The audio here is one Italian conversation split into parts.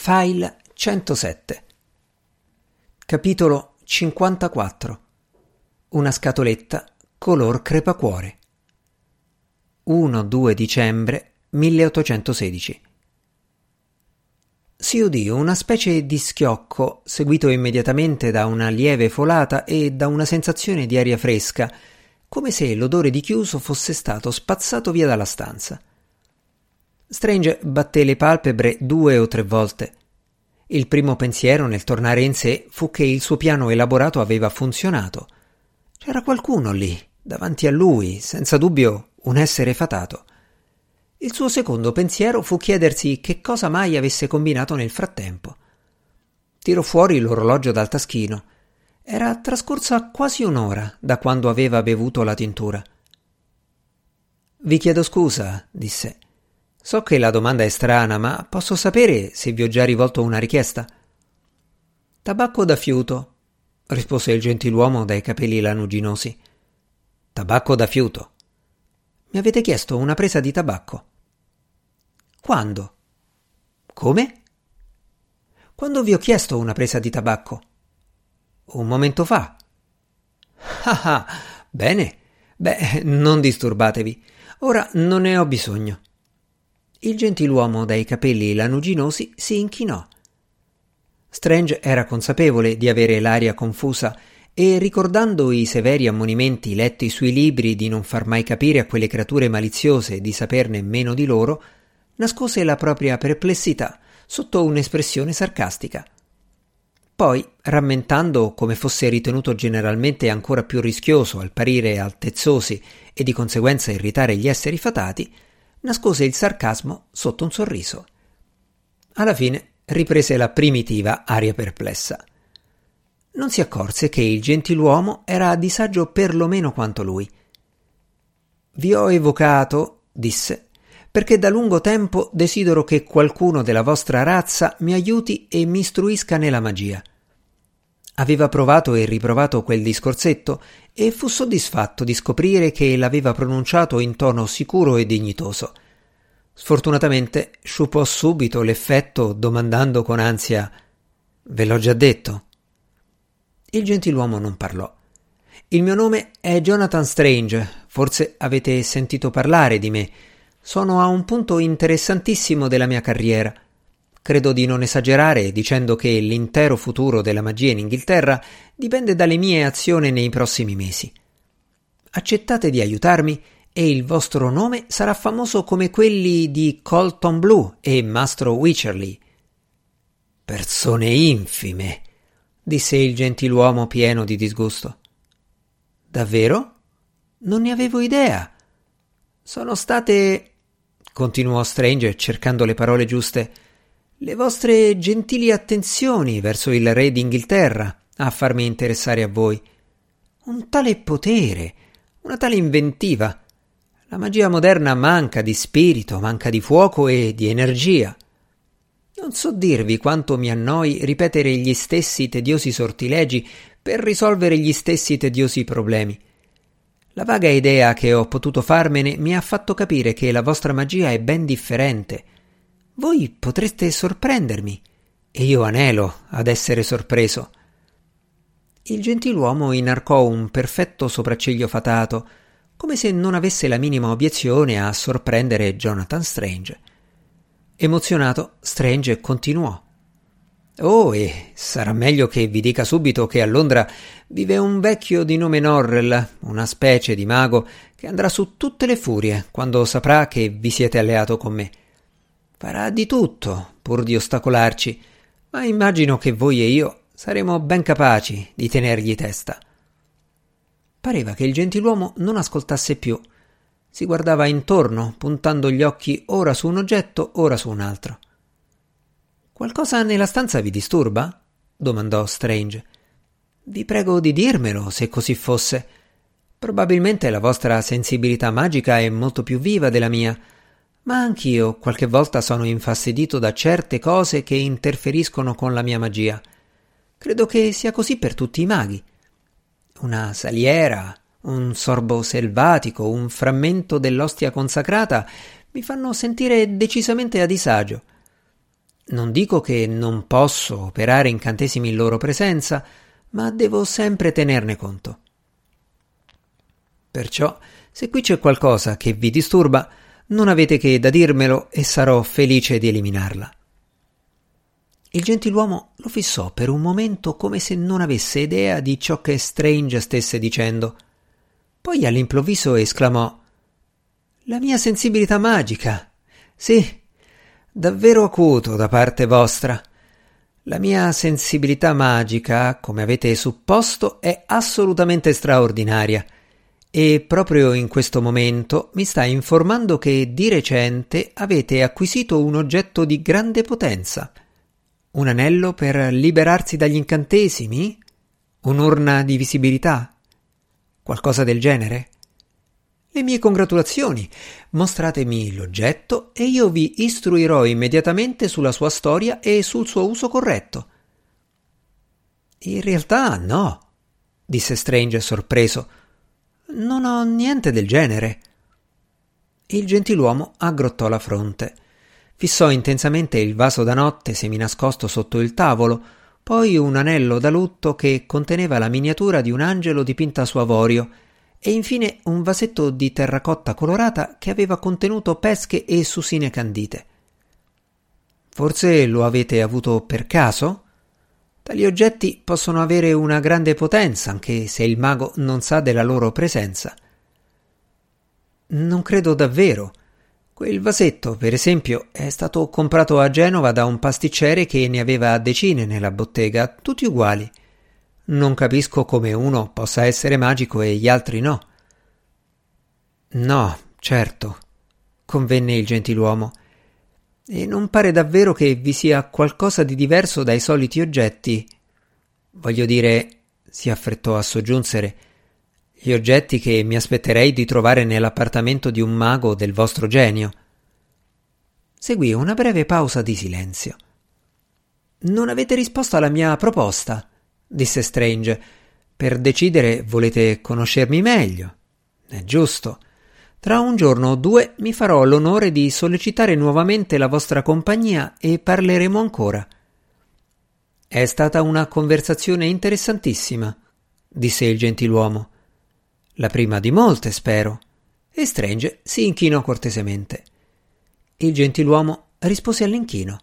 File 107 Capitolo 54 Una scatoletta color crepacuore. 1-2 dicembre 1816 Si udì una specie di schiocco, seguito immediatamente da una lieve folata e da una sensazione di aria fresca, come se l'odore di chiuso fosse stato spazzato via dalla stanza. Strange batté le palpebre due o tre volte. Il primo pensiero nel tornare in sé fu che il suo piano elaborato aveva funzionato. C'era qualcuno lì, davanti a lui, senza dubbio un essere fatato. Il suo secondo pensiero fu chiedersi che cosa mai avesse combinato nel frattempo. Tirò fuori l'orologio dal taschino. Era trascorsa quasi un'ora da quando aveva bevuto la tintura. Vi chiedo scusa, disse. So che la domanda è strana, ma posso sapere se vi ho già rivolto una richiesta? Tabacco da fiuto, rispose il gentiluomo dai capelli lanuginosi. Tabacco da fiuto. Mi avete chiesto una presa di tabacco. Quando? Come? Quando vi ho chiesto una presa di tabacco? Un momento fa. Ah ah, bene. Beh, non disturbatevi. Ora non ne ho bisogno. Il gentiluomo dai capelli lanuginosi si inchinò. Strange era consapevole di avere l'aria confusa e ricordando i severi ammonimenti letti sui libri di non far mai capire a quelle creature maliziose di saperne meno di loro, nascose la propria perplessità sotto un'espressione sarcastica. Poi, rammentando come fosse ritenuto generalmente ancora più rischioso apparire altezzosi e di conseguenza irritare gli esseri fatati, nascose il sarcasmo sotto un sorriso. Alla fine riprese la primitiva aria perplessa. Non si accorse che il gentiluomo era a disagio perlomeno quanto lui. Vi ho evocato, disse, perché da lungo tempo desidero che qualcuno della vostra razza mi aiuti e mi istruisca nella magia. Aveva provato e riprovato quel discorsetto e fu soddisfatto di scoprire che l'aveva pronunciato in tono sicuro e dignitoso. Sfortunatamente sciupò subito l'effetto domandando con ansia Ve l'ho già detto? Il gentiluomo non parlò. Il mio nome è Jonathan Strange, forse avete sentito parlare di me. Sono a un punto interessantissimo della mia carriera. Credo di non esagerare dicendo che l'intero futuro della magia in Inghilterra dipende dalle mie azioni nei prossimi mesi. Accettate di aiutarmi e il vostro nome sarà famoso come quelli di Colton Blue e Mastro Wycherley. Persone infime, disse il gentiluomo pieno di disgusto. Davvero? Non ne avevo idea. Sono state continuò Stranger cercando le parole giuste le vostre gentili attenzioni verso il re d'Inghilterra a farmi interessare a voi. Un tale potere, una tale inventiva. La magia moderna manca di spirito, manca di fuoco e di energia. Non so dirvi quanto mi annoi ripetere gli stessi tediosi sortilegi per risolvere gli stessi tediosi problemi. La vaga idea che ho potuto farmene mi ha fatto capire che la vostra magia è ben differente voi potreste sorprendermi e io anelo ad essere sorpreso. Il gentiluomo inarcò un perfetto sopracciglio fatato, come se non avesse la minima obiezione a sorprendere Jonathan Strange. Emozionato, Strange continuò. Oh, e sarà meglio che vi dica subito che a Londra vive un vecchio di nome Norrell, una specie di mago che andrà su tutte le furie quando saprà che vi siete alleato con me. Farà di tutto pur di ostacolarci, ma immagino che voi e io saremo ben capaci di tenergli testa. Pareva che il gentiluomo non ascoltasse più. Si guardava intorno, puntando gli occhi ora su un oggetto, ora su un altro. Qualcosa nella stanza vi disturba? domandò Strange. Vi prego di dirmelo, se così fosse. Probabilmente la vostra sensibilità magica è molto più viva della mia ma anch'io qualche volta sono infastidito da certe cose che interferiscono con la mia magia. Credo che sia così per tutti i maghi. Una saliera, un sorbo selvatico, un frammento dell'ostia consacrata mi fanno sentire decisamente a disagio. Non dico che non posso operare incantesimi in loro presenza, ma devo sempre tenerne conto. Perciò, se qui c'è qualcosa che vi disturba, non avete che da dirmelo e sarò felice di eliminarla. Il gentiluomo lo fissò per un momento come se non avesse idea di ciò che Strange stesse dicendo. Poi all'improvviso esclamò La mia sensibilità magica. Sì, davvero acuto da parte vostra. La mia sensibilità magica, come avete supposto, è assolutamente straordinaria e proprio in questo momento mi sta informando che di recente avete acquisito un oggetto di grande potenza. Un anello per liberarsi dagli incantesimi? Un'urna di visibilità? Qualcosa del genere? Le mie congratulazioni. Mostratemi l'oggetto e io vi istruirò immediatamente sulla sua storia e sul suo uso corretto. In realtà no, disse Strange sorpreso. Non ho niente del genere. Il gentiluomo aggrottò la fronte. Fissò intensamente il vaso da notte seminascosto sotto il tavolo, poi un anello da lutto che conteneva la miniatura di un angelo dipinta su avorio, e infine un vasetto di terracotta colorata che aveva contenuto pesche e susine candite. Forse lo avete avuto per caso? Tali oggetti possono avere una grande potenza anche se il mago non sa della loro presenza. Non credo davvero. Quel vasetto, per esempio, è stato comprato a Genova da un pasticcere che ne aveva decine nella bottega, tutti uguali. Non capisco come uno possa essere magico e gli altri no. No, certo, convenne il gentiluomo e non pare davvero che vi sia qualcosa di diverso dai soliti oggetti. Voglio dire, si affrettò a soggiungere, gli oggetti che mi aspetterei di trovare nell'appartamento di un mago del vostro genio. Seguì una breve pausa di silenzio. Non avete risposto alla mia proposta, disse Strange. Per decidere volete conoscermi meglio. È giusto. Tra un giorno o due mi farò l'onore di sollecitare nuovamente la vostra compagnia e parleremo ancora. È stata una conversazione interessantissima, disse il gentiluomo. La prima di molte, spero. E Strange si inchinò cortesemente. Il gentiluomo rispose all'inchino.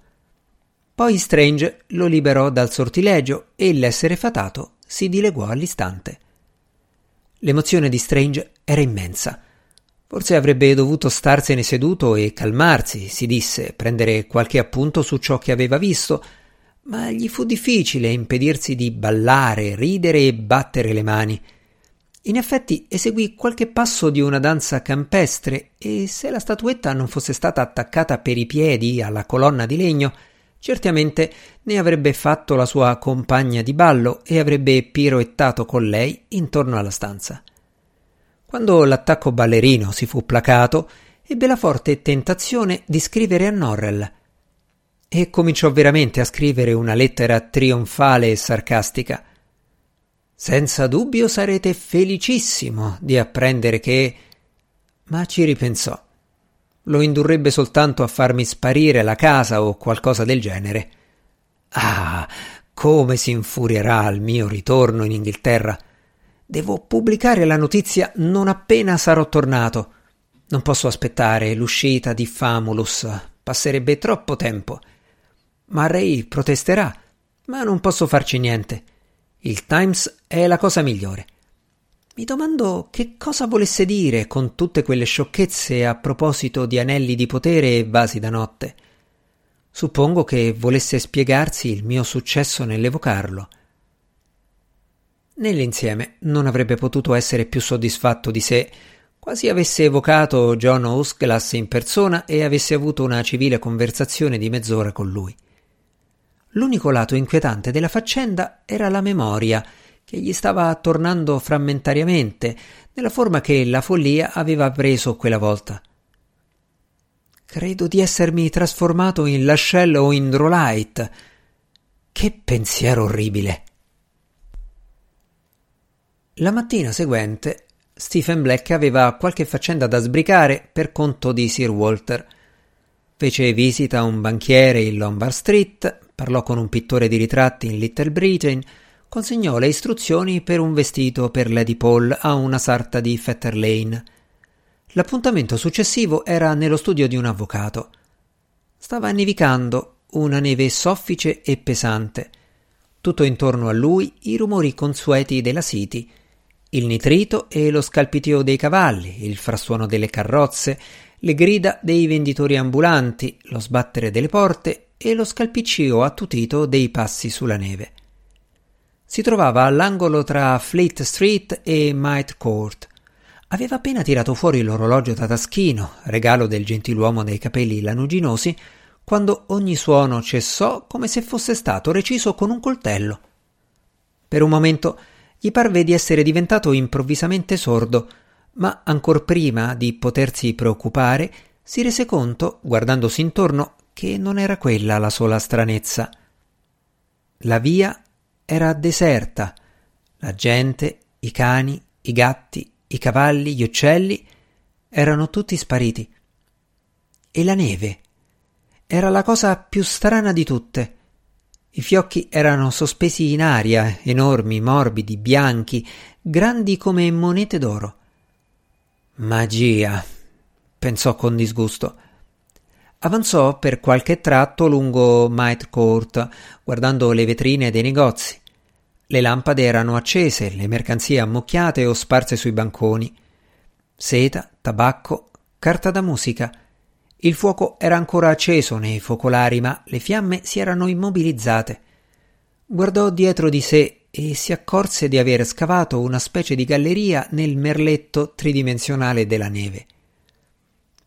Poi Strange lo liberò dal sortilegio e l'essere fatato si dileguò all'istante. L'emozione di Strange era immensa. Forse avrebbe dovuto starsene seduto e calmarsi, si disse, prendere qualche appunto su ciò che aveva visto, ma gli fu difficile impedirsi di ballare, ridere e battere le mani. In effetti eseguì qualche passo di una danza campestre e se la statuetta non fosse stata attaccata per i piedi alla colonna di legno, certamente ne avrebbe fatto la sua compagna di ballo e avrebbe piroettato con lei intorno alla stanza. Quando l'attacco ballerino si fu placato, ebbe la forte tentazione di scrivere a Norrell. E cominciò veramente a scrivere una lettera trionfale e sarcastica. Senza dubbio sarete felicissimo di apprendere che. Ma ci ripensò. Lo indurrebbe soltanto a farmi sparire la casa o qualcosa del genere. Ah, come si infurierà al mio ritorno in Inghilterra Devo pubblicare la notizia non appena sarò tornato. Non posso aspettare l'uscita di Famulus, passerebbe troppo tempo. Ma Ray protesterà, ma non posso farci niente. Il Times è la cosa migliore. Mi domando che cosa volesse dire con tutte quelle sciocchezze a proposito di anelli di potere e vasi da notte. Suppongo che volesse spiegarsi il mio successo nell'evocarlo. Nell'insieme non avrebbe potuto essere più soddisfatto di sé, quasi avesse evocato John Osglass in persona e avesse avuto una civile conversazione di mezz'ora con lui. L'unico lato inquietante della faccenda era la memoria, che gli stava tornando frammentariamente, nella forma che la follia aveva preso quella volta. Credo di essermi trasformato in Lascelle o in Drolight. Che pensiero orribile! La mattina seguente Stephen Black aveva qualche faccenda da sbricare per conto di Sir Walter. fece visita a un banchiere in Lombard Street, parlò con un pittore di ritratti in Little Britain, consegnò le istruzioni per un vestito per Lady Paul a una sarta di Fetter Lane. L'appuntamento successivo era nello studio di un avvocato. Stava nevicando, una neve soffice e pesante. Tutto intorno a lui i rumori consueti della City, il nitrito e lo scalpitio dei cavalli, il frastuono delle carrozze, le grida dei venditori ambulanti, lo sbattere delle porte e lo scalpiccio attutito dei passi sulla neve. Si trovava all'angolo tra Fleet Street e Might Court. Aveva appena tirato fuori l'orologio da taschino, regalo del gentiluomo dai capelli lanuginosi, quando ogni suono cessò come se fosse stato reciso con un coltello. Per un momento gli parve di essere diventato improvvisamente sordo, ma ancor prima di potersi preoccupare, si rese conto, guardandosi intorno, che non era quella la sola stranezza. La via era deserta. La gente, i cani, i gatti, i cavalli, gli uccelli erano tutti spariti. E la neve era la cosa più strana di tutte. I fiocchi erano sospesi in aria, enormi, morbidi, bianchi, grandi come monete d'oro. Magia, pensò con disgusto. Avanzò per qualche tratto lungo Might Court, guardando le vetrine dei negozi. Le lampade erano accese, le mercanzie ammucchiate o sparse sui banconi. Seta, tabacco, carta da musica. Il fuoco era ancora acceso nei focolari, ma le fiamme si erano immobilizzate. Guardò dietro di sé e si accorse di aver scavato una specie di galleria nel merletto tridimensionale della neve.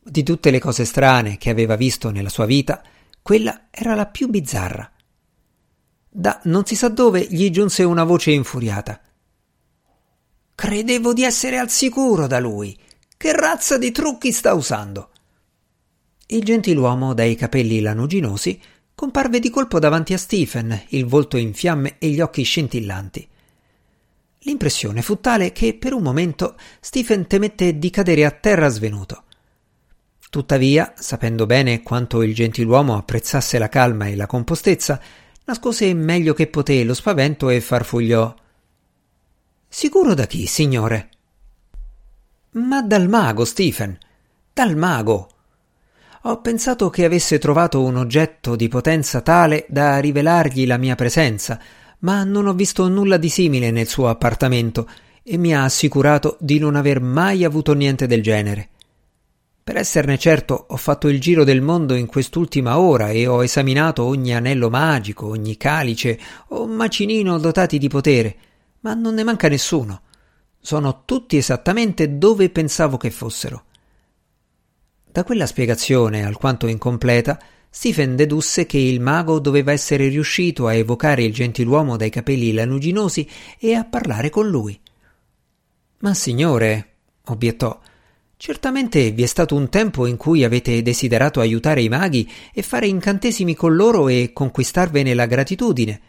Di tutte le cose strane che aveva visto nella sua vita, quella era la più bizzarra. Da non si sa dove gli giunse una voce infuriata. Credevo di essere al sicuro da lui. Che razza di trucchi sta usando? Il gentiluomo dai capelli lanuginosi comparve di colpo davanti a Stephen, il volto in fiamme e gli occhi scintillanti. L'impressione fu tale che per un momento Stephen temette di cadere a terra svenuto. Tuttavia, sapendo bene quanto il gentiluomo apprezzasse la calma e la compostezza, nascose meglio che poté lo spavento e farfugliò. Sicuro da chi, signore? Ma dal mago, Stephen. Dal mago. Ho pensato che avesse trovato un oggetto di potenza tale da rivelargli la mia presenza, ma non ho visto nulla di simile nel suo appartamento e mi ha assicurato di non aver mai avuto niente del genere. Per esserne certo ho fatto il giro del mondo in quest'ultima ora e ho esaminato ogni anello magico, ogni calice o macinino dotati di potere, ma non ne manca nessuno. Sono tutti esattamente dove pensavo che fossero. Da quella spiegazione, alquanto incompleta, Stephen dedusse che il mago doveva essere riuscito a evocare il gentiluomo dai capelli lanuginosi e a parlare con lui. Ma signore, obiettò, Certamente vi è stato un tempo in cui avete desiderato aiutare i maghi e fare incantesimi con loro e conquistarvene la gratitudine.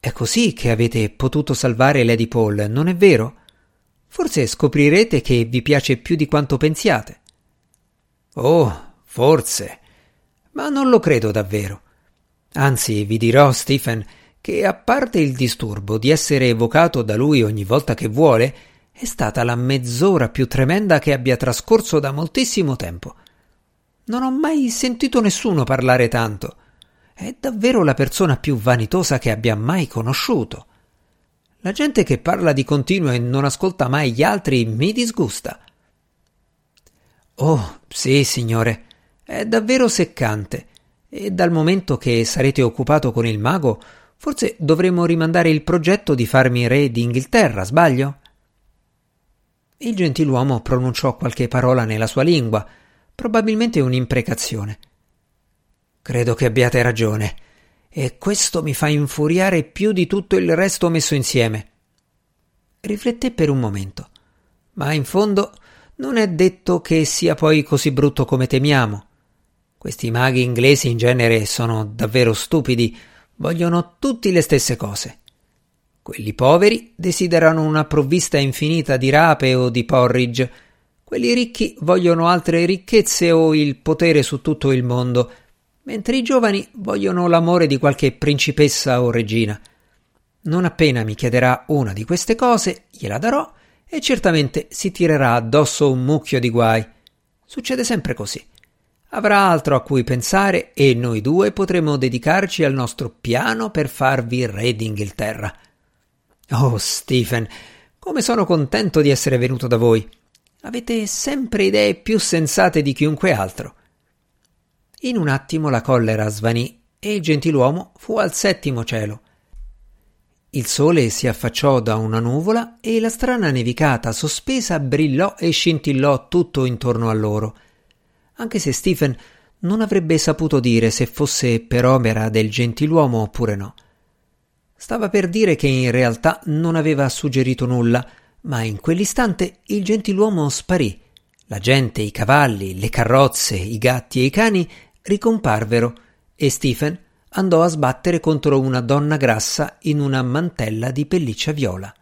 È così che avete potuto salvare Lady Paul, non è vero? Forse scoprirete che vi piace più di quanto pensiate. Oh, forse. Ma non lo credo davvero. Anzi, vi dirò, Stephen, che a parte il disturbo di essere evocato da lui ogni volta che vuole, è stata la mezz'ora più tremenda che abbia trascorso da moltissimo tempo. Non ho mai sentito nessuno parlare tanto. È davvero la persona più vanitosa che abbia mai conosciuto. La gente che parla di continuo e non ascolta mai gli altri mi disgusta. Oh, sì, signore, è davvero seccante. E dal momento che sarete occupato con il mago, forse dovremmo rimandare il progetto di farmi re d'Inghilterra, sbaglio? Il gentiluomo pronunciò qualche parola nella sua lingua, probabilmente un'imprecazione. Credo che abbiate ragione, e questo mi fa infuriare più di tutto il resto messo insieme. Rifletté per un momento, ma in fondo non è detto che sia poi così brutto come temiamo. Questi maghi inglesi in genere sono davvero stupidi, vogliono tutti le stesse cose. Quelli poveri desiderano una provvista infinita di rape o di porridge. Quelli ricchi vogliono altre ricchezze o il potere su tutto il mondo, mentre i giovani vogliono l'amore di qualche principessa o regina. Non appena mi chiederà una di queste cose, gliela darò e certamente si tirerà addosso un mucchio di guai. Succede sempre così. Avrà altro a cui pensare e noi due potremo dedicarci al nostro piano per farvi re d'Inghilterra. Oh, Stephen, come sono contento di essere venuto da voi. Avete sempre idee più sensate di chiunque altro. In un attimo la collera svanì e il gentiluomo fu al settimo cielo. Il sole si affacciò da una nuvola e la strana nevicata sospesa brillò e scintillò tutto intorno a loro. Anche se Stephen non avrebbe saputo dire se fosse per opera del gentiluomo oppure no. Stava per dire che in realtà non aveva suggerito nulla, ma in quell'istante il gentiluomo sparì. La gente, i cavalli, le carrozze, i gatti e i cani ricomparvero e Stephen andò a sbattere contro una donna grassa in una mantella di pelliccia viola.